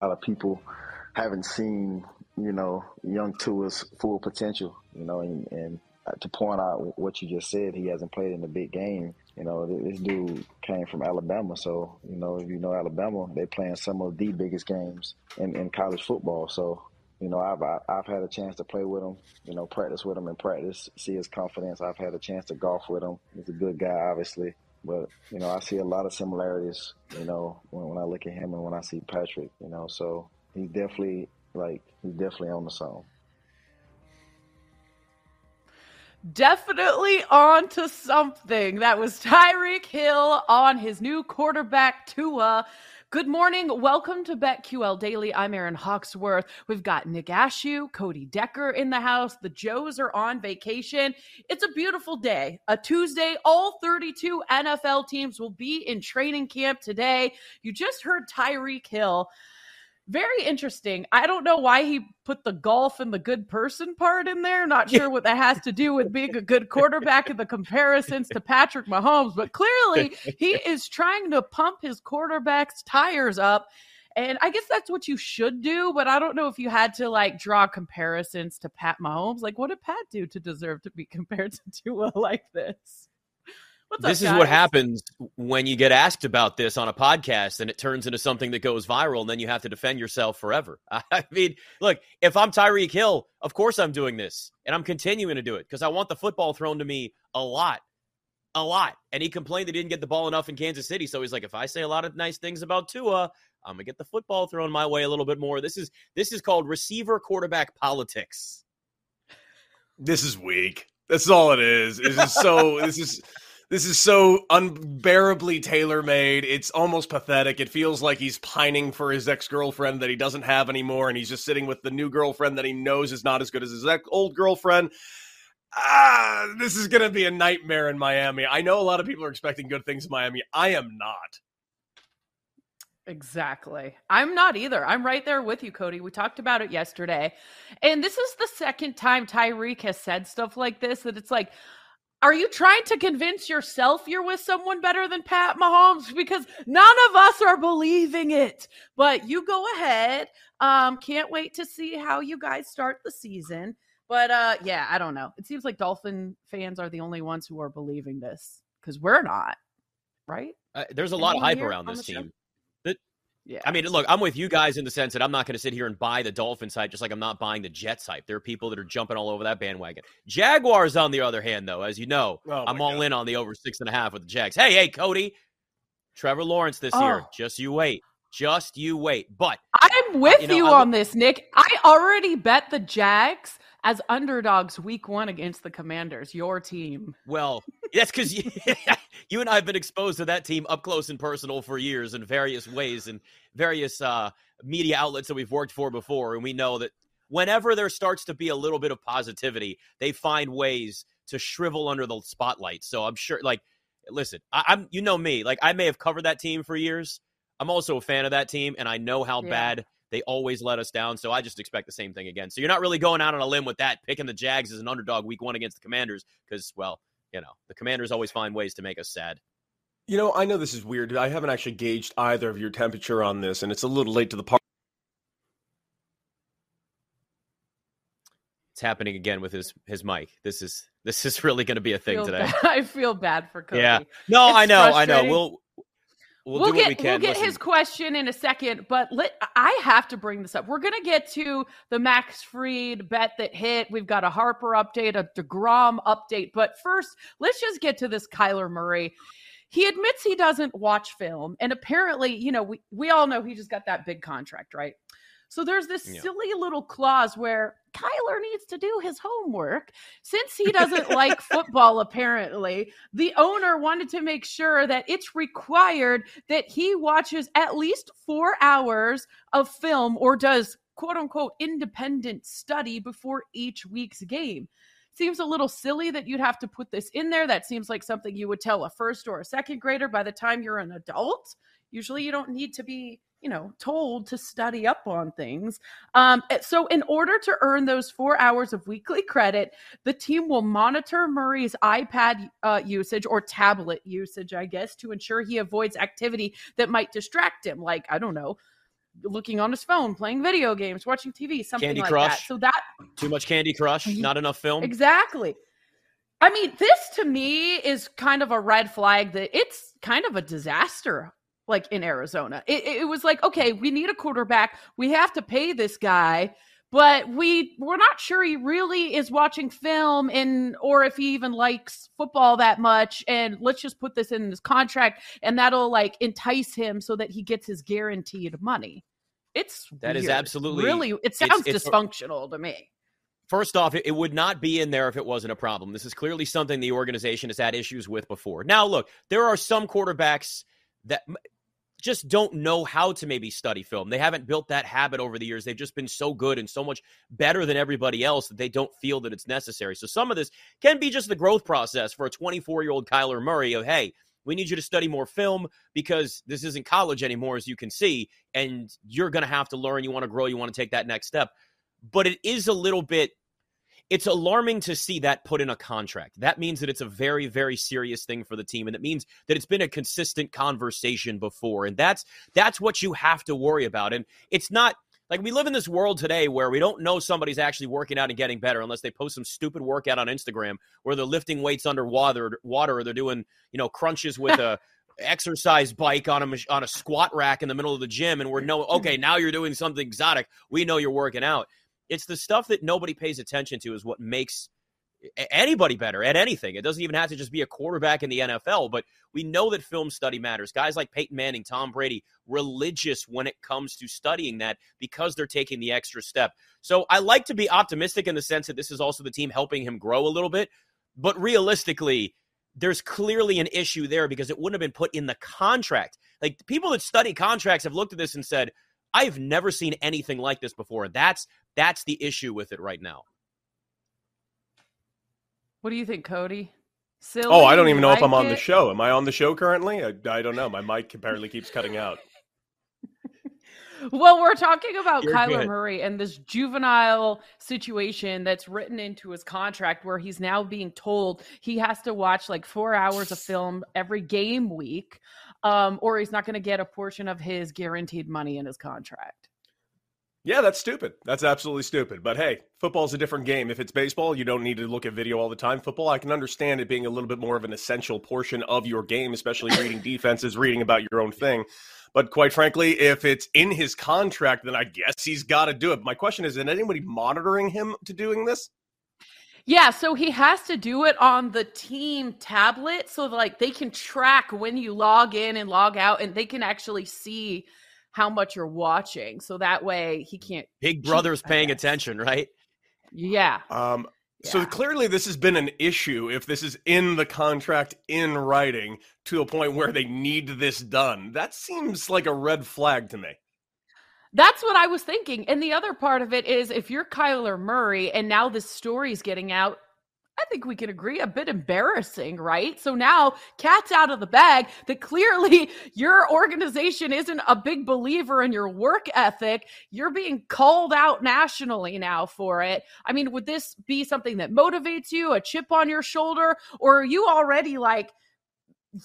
a lot of people haven't seen, you know, young Tua's full potential, you know, and, and to point out what you just said, he hasn't played in a big game. You know, this dude came from Alabama, so you know if you know Alabama, they playing some of the biggest games in, in college football. So you know, I've I've had a chance to play with him, you know, practice with him in practice, see his confidence. I've had a chance to golf with him. He's a good guy, obviously, but you know, I see a lot of similarities, you know, when, when I look at him and when I see Patrick, you know. So he definitely like he's definitely on the song. Definitely on to something. That was Tyreek Hill on his new quarterback, Tua. Good morning. Welcome to BetQL Daily. I'm Erin Hawksworth. We've got Nick Ashew, Cody Decker in the house. The Joes are on vacation. It's a beautiful day, a Tuesday. All 32 NFL teams will be in training camp today. You just heard Tyreek Hill very interesting. I don't know why he put the golf and the good person part in there. Not sure what that has to do with being a good quarterback and the comparisons to Patrick Mahomes, but clearly he is trying to pump his quarterback's tires up. And I guess that's what you should do, but I don't know if you had to like draw comparisons to Pat Mahomes. Like, what did Pat do to deserve to be compared to Tua like this? What's this up, is what happens when you get asked about this on a podcast and it turns into something that goes viral and then you have to defend yourself forever. I mean, look, if I'm Tyreek Hill, of course I'm doing this and I'm continuing to do it because I want the football thrown to me a lot. A lot. And he complained that he didn't get the ball enough in Kansas City. So he's like, if I say a lot of nice things about Tua, I'm gonna get the football thrown my way a little bit more. This is this is called receiver quarterback politics. This is weak. That's all it is. This is so this is this is so unbearably tailor made. It's almost pathetic. It feels like he's pining for his ex girlfriend that he doesn't have anymore, and he's just sitting with the new girlfriend that he knows is not as good as his old girlfriend. Ah, this is going to be a nightmare in Miami. I know a lot of people are expecting good things in Miami. I am not. Exactly. I'm not either. I'm right there with you, Cody. We talked about it yesterday. And this is the second time Tyreek has said stuff like this that it's like, are you trying to convince yourself you're with someone better than Pat Mahomes? Because none of us are believing it. But you go ahead. Um, can't wait to see how you guys start the season. But uh, yeah, I don't know. It seems like Dolphin fans are the only ones who are believing this because we're not, right? Uh, there's a lot of hype around this team. Yeah. I mean, look, I'm with you guys in the sense that I'm not going to sit here and buy the Dolphins hype just like I'm not buying the Jets hype. There are people that are jumping all over that bandwagon. Jaguars, on the other hand, though, as you know, oh I'm all God. in on the over six and a half with the Jags. Hey, hey, Cody, Trevor Lawrence this oh. year. Just you wait. Just you wait. But I'm with uh, you, know, you on this, Nick. I already bet the Jags as underdogs week one against the Commanders, your team. Well, that's because you, you, and I have been exposed to that team up close and personal for years in various ways and various uh, media outlets that we've worked for before. And we know that whenever there starts to be a little bit of positivity, they find ways to shrivel under the spotlight. So I'm sure, like, listen, I, am you know me, like, I may have covered that team for years. I'm also a fan of that team, and I know how yeah. bad they always let us down. So I just expect the same thing again. So you're not really going out on a limb with that, picking the Jags as an underdog week one against the Commanders, because, well, you know, the Commanders always find ways to make us sad. You know, I know this is weird. I haven't actually gauged either of your temperature on this, and it's a little late to the party. It's happening again with his his mic. This is this is really going to be a thing today. Bad. I feel bad for Cody. Yeah. No, it's I know, I know. We'll We'll, we'll get we we'll get Listen. his question in a second, but let, I have to bring this up. We're gonna get to the Max Fried bet that hit. We've got a Harper update, a Degrom update, but first, let's just get to this Kyler Murray. He admits he doesn't watch film, and apparently, you know, we we all know he just got that big contract, right? So there's this yeah. silly little clause where Kyler needs to do his homework. Since he doesn't like football, apparently, the owner wanted to make sure that it's required that he watches at least four hours of film or does quote unquote independent study before each week's game. Seems a little silly that you'd have to put this in there. That seems like something you would tell a first or a second grader by the time you're an adult. Usually, you don't need to be you know told to study up on things um, eh, so in order to earn those four hours of weekly credit the team will monitor murray's ipad uh, usage or tablet usage i guess to ensure he avoids activity that might distract him like i don't know looking on his phone, playing video games, watching TV, something Candy like Crush. that. So that Too much Candy Crush, not enough film. exactly. I mean, this to me is kind of a red flag that it's kind of a disaster. Like in Arizona, it, it was like, hmm. okay, we need a quarterback. We have to pay this guy, but we we're not sure he really is watching film and or if he even likes football that much. And let's just put this in his contract, and that'll like entice him so that he gets his guaranteed money. It's That is weird. absolutely- really. It sounds it's- uh, dysfunctional to me. First off, it, would not be in there if it wasn't a problem. This is clearly something the organization has had issues with before. Now, look, there are some quarterbacks that just don't know how to maybe study film. They haven't built that habit over the years. They've just been so good and so much better than everybody else that they don't feel that it's necessary. So some of this can be just the growth process for a 24 year old Kyler Murray of, hey, we need you to study more film because this isn't college anymore, as you can see, and you're going to have to learn. You want to grow, you want to take that next step. But it is a little bit it's alarming to see that put in a contract. That means that it's a very, very serious thing for the team, and it means that it's been a consistent conversation before, and that's that's what you have to worry about. And it's not like we live in this world today where we don't know somebody's actually working out and getting better unless they post some stupid workout on Instagram where they're lifting weights underwater, water, or they're doing you know crunches with a exercise bike on a on a squat rack in the middle of the gym, and we're no okay now you're doing something exotic. We know you're working out it's the stuff that nobody pays attention to is what makes anybody better at anything. It doesn't even have to just be a quarterback in the NFL, but we know that film study matters. Guys like Peyton Manning, Tom Brady, religious when it comes to studying that because they're taking the extra step. So I like to be optimistic in the sense that this is also the team helping him grow a little bit, but realistically, there's clearly an issue there because it wouldn't have been put in the contract. Like people that study contracts have looked at this and said, I've never seen anything like this before. That's that's the issue with it right now. What do you think, Cody? Silly? Oh, I don't even know if I'm like on the show. Am I on the show currently? I, I don't know. My mic apparently keeps cutting out. Well, we're talking about You're Kyler good. Murray and this juvenile situation that's written into his contract where he's now being told he has to watch like four hours of film every game week, um, or he's not going to get a portion of his guaranteed money in his contract. Yeah, that's stupid. That's absolutely stupid. But hey, football's a different game. If it's baseball, you don't need to look at video all the time. Football, I can understand it being a little bit more of an essential portion of your game, especially reading defenses, reading about your own thing. But quite frankly, if it's in his contract, then I guess he's got to do it. My question is, is anybody monitoring him to doing this? Yeah, so he has to do it on the team tablet so like they can track when you log in and log out and they can actually see how much you're watching. So that way he can't Big Brother's eye paying attention, right? Yeah. Um, So Yeah. clearly, this has been an issue. If this is in the contract in writing to a point where they need this done, that seems like a red flag to me. That's what I was thinking. And the other part of it is if you're Kyler Murray and now this story's getting out, I think we can agree a bit embarrassing, right? So now cat's out of the bag that clearly your organization isn't a big believer in your work ethic. You're being called out nationally now for it. I mean, would this be something that motivates you, a chip on your shoulder, or are you already like,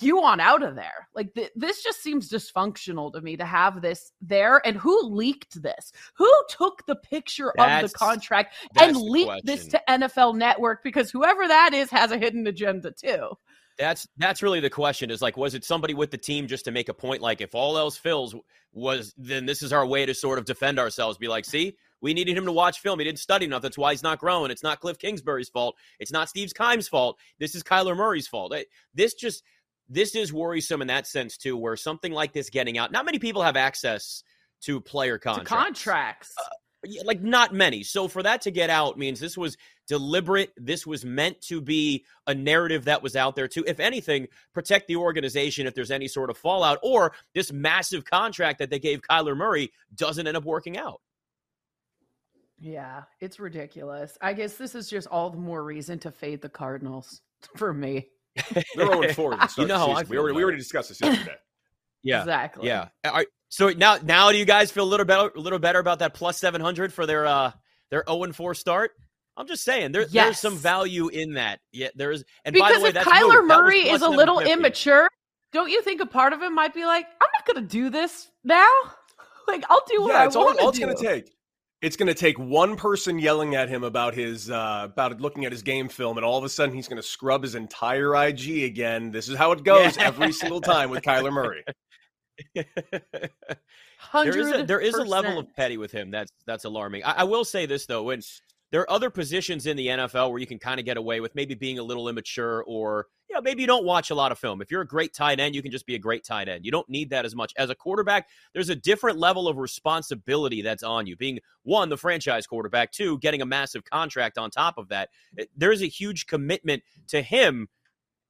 you want out of there. Like th- this just seems dysfunctional to me to have this there. And who leaked this? Who took the picture of the contract and the leaked this to NFL Network? Because whoever that is has a hidden agenda too. That's that's really the question. Is like, was it somebody with the team just to make a point? Like, if all else fails, was then this is our way to sort of defend ourselves. Be like, see, we needed him to watch film. He didn't study enough. That's why he's not growing. It's not Cliff Kingsbury's fault. It's not Steve Keim's fault. This is Kyler Murray's fault. This just this is worrisome in that sense too, where something like this getting out. Not many people have access to player To contracts. contracts. Uh, yeah, like not many. So for that to get out means this was deliberate. This was meant to be a narrative that was out there to, if anything, protect the organization if there's any sort of fallout, or this massive contract that they gave Kyler Murray doesn't end up working out. yeah, it's ridiculous. I guess this is just all the more reason to fade the Cardinals for me. They're 0 4 at the start You know how I season. We already, we already discussed this yesterday. Yeah, Exactly. yeah. All right. So now, now do you guys feel a little better, a little better about that plus seven hundred for their uh their zero and four start? I'm just saying there, there's some value in that. Yeah, there's. And by because the way, if that's Kyler moved. Murray is a little immature, don't you think a part of him might be like, I'm not going to do this now? like I'll do what yeah, I it's all, want all to it's going to take. It's going to take one person yelling at him about his uh, about looking at his game film, and all of a sudden he's going to scrub his entire IG again. This is how it goes Yeah. every single time with Kyler Murray. there is a, there is a level of petty with him that's that's alarming. I, I will say this though, when there are other positions in the NFL where you can kind of get away with maybe being a little immature or you know maybe you don't watch a lot of film. If you're a great tight end, you can just be a great tight end. You don't need that as much as a quarterback. There's a different level of responsibility that's on you. Being one, the franchise quarterback, two, getting a massive contract on top of that. There's a huge commitment to him.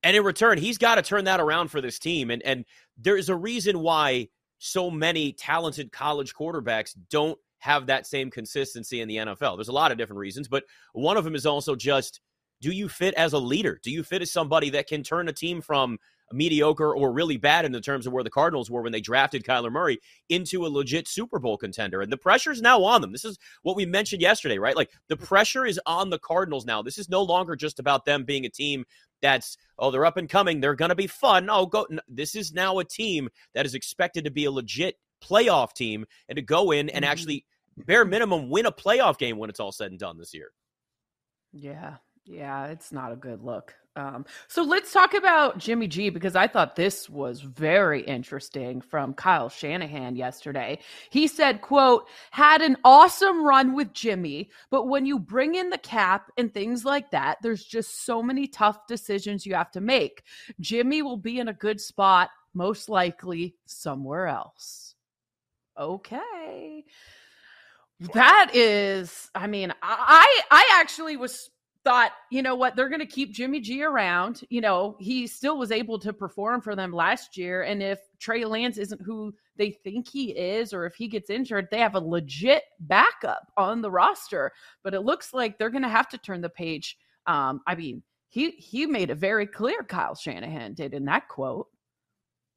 And in return, he's got to turn that around for this team. And and there's a reason why so many talented college quarterbacks don't have that same consistency in the NFL. There's a lot of different reasons, but one of them is also just do you fit as a leader? Do you fit as somebody that can turn a team from mediocre or really bad in the terms of where the Cardinals were when they drafted Kyler Murray into a legit Super Bowl contender? And the pressure is now on them. This is what we mentioned yesterday, right? Like the pressure is on the Cardinals now. This is no longer just about them being a team that's oh they're up and coming, they're going to be fun. Oh, go this is now a team that is expected to be a legit playoff team and to go in and Mhm. actually bare minimum win a playoff game when it's all said and done this year. Yeah, yeah, it's not a good look. Um, so let's talk about Jimmy G because I thought this was very interesting from Kyle Shanahan yesterday. He said, quote, had an awesome run with Jimmy, but when you bring in the cap and things like that, there's just so many tough decisions you have to make. Jimmy will be in a good spot, most likely somewhere else. Okay. That is, I mean, I I actually was thought, you know what, they're going to keep Jimmy G around. You know, he still was able to perform for them last year, and if Trey Lance isn't who they think he is, or if he gets injured, they have a legit backup on the roster. But it looks like they're going to have to turn the page. Um, I mean, he he made it very clear. Kyle Shanahan did in that quote.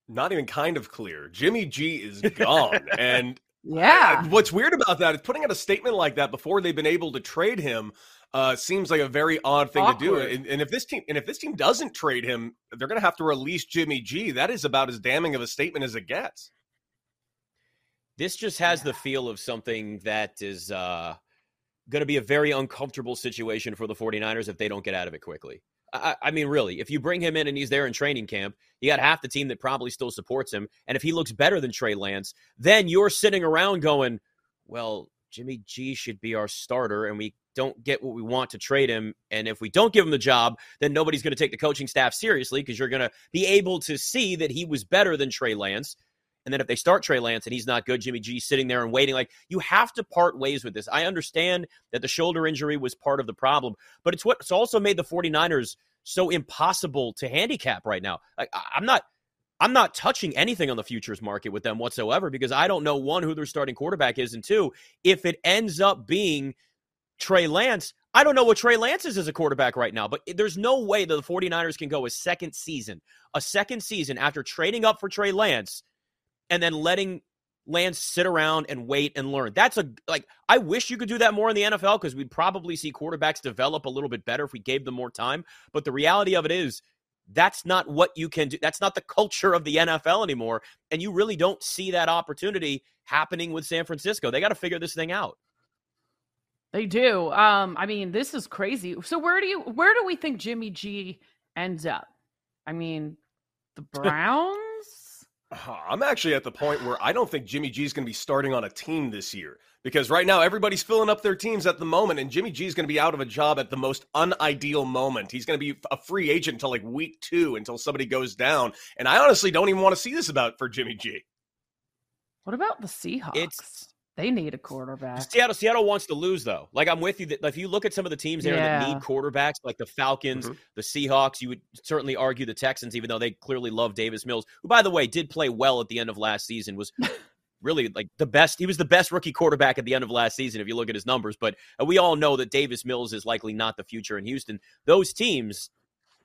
Not even kind of clear. Jimmy G is gone, and Yeah, Uh, What's weird about that is putting out a statement like that before they've been able to trade him uh, seems like a very odd thing to do. And, and if this team and if this team doesn't trade him, they're going to have to release Jimmy G. That is about as damning of a statement as it gets. This just has the feel of something that is uh, going to be a very uncomfortable situation for the 49ers if they don't get out of it quickly. I, I mean, really, if you bring him in and he's there in training camp, you got half the team that probably still supports him. And if he looks better than Trey Lance, then you're sitting around going, well, Jimmy G should be our starter, and we don't get what we want to trade him. And if we don't give him the job, then nobody's going to take the coaching staff seriously because you're going to be able to see that he was better than Trey Lance. And then if they start Trey Lance and he's not good, Jimmy G sitting there and waiting, like you have to part ways with this. I understand that the shoulder injury was part of the problem, but it's what's also made the 49ers so impossible to handicap right now. Like I'm not I'm not touching anything on the futures market with them whatsoever because I don't know one who their starting quarterback is and two, if it ends up being Trey Lance, I don't know what Trey Lance is as a quarterback right now, but there's no way that the 49ers can go a second season, a second season after trading up for Trey Lance and then letting Lance sit around and wait and learn. That's a like I wish you could do that more in the NFL because we'd probably see quarterbacks develop a little bit better if we gave them more time. But the reality of it is that's not what you can do. That's not the culture of the NFL anymore. And you really don't see that opportunity happening with San Francisco. They got to figure this thing out. They do. Um, I mean, this is crazy. So where do you where do we think Jimmy G ends up? I mean, the Browns? Uh, I'm actually at the point where I don't think Jimmy G is going to be starting on a team this year because right now everybody's filling up their teams at the moment, and Jimmy G is going to be out of a job at the most unideal moment. He's going to be a free agent until like week two until somebody goes down, and I honestly don't even want to see this about for Jimmy G. what about the Seahawks? It's- they need a quarterback. Seattle, Seattle wants to lose though. Like I'm with you. That if you look at some of the teams there that need quarterbacks, like the Falcons, Mhm. the Seahawks, you would certainly argue the Texans, even though they clearly love Davis Mills, who by the way did play well at the end of last season, was really like the best. He was the best rookie quarterback at the end of last season if you look at his numbers. But uh, we all know that Davis Mills is likely not the future in Houston. Those teams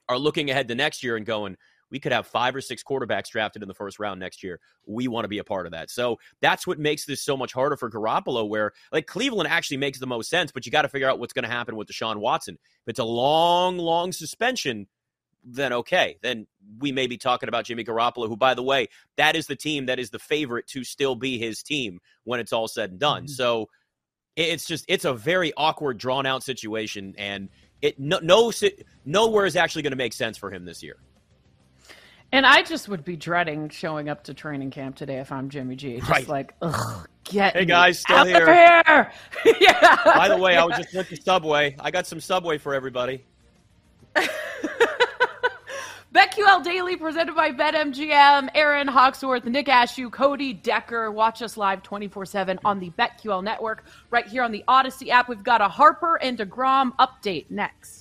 are looking ahead to next year and going. We could have five or six quarterbacks drafted in the first round next year. We want to be a part of that. So that's what makes this so much harder for Garoppolo, where like Cleveland actually makes the most sense, but you got to figure out what's going to happen with Deshaun Watson. If it's a long, long suspension, then okay, then we may be talking about Jimmy Garoppolo, who, by the way, that is the team that is the favorite to still be his team when it's all said and done. Mm-hmm. So it's just it's a very awkward, drawn out situation, and it no, no nowhere is actually going to make sense for him this year. And I just would be dreading showing up to training camp today if I'm Jimmy G. Just right. like, ugh, get hey guys, still here. here. yeah. By the way, I was just went to Subway. I got some Subway for everybody. BetQL Daily presented by BetMGM. Erin Hawksworth, Nick Ashew, Cody Decker. Watch us live 24 7 on the BetQL network right here on the Odyssey app. We've got a Harper and DeGrom update next.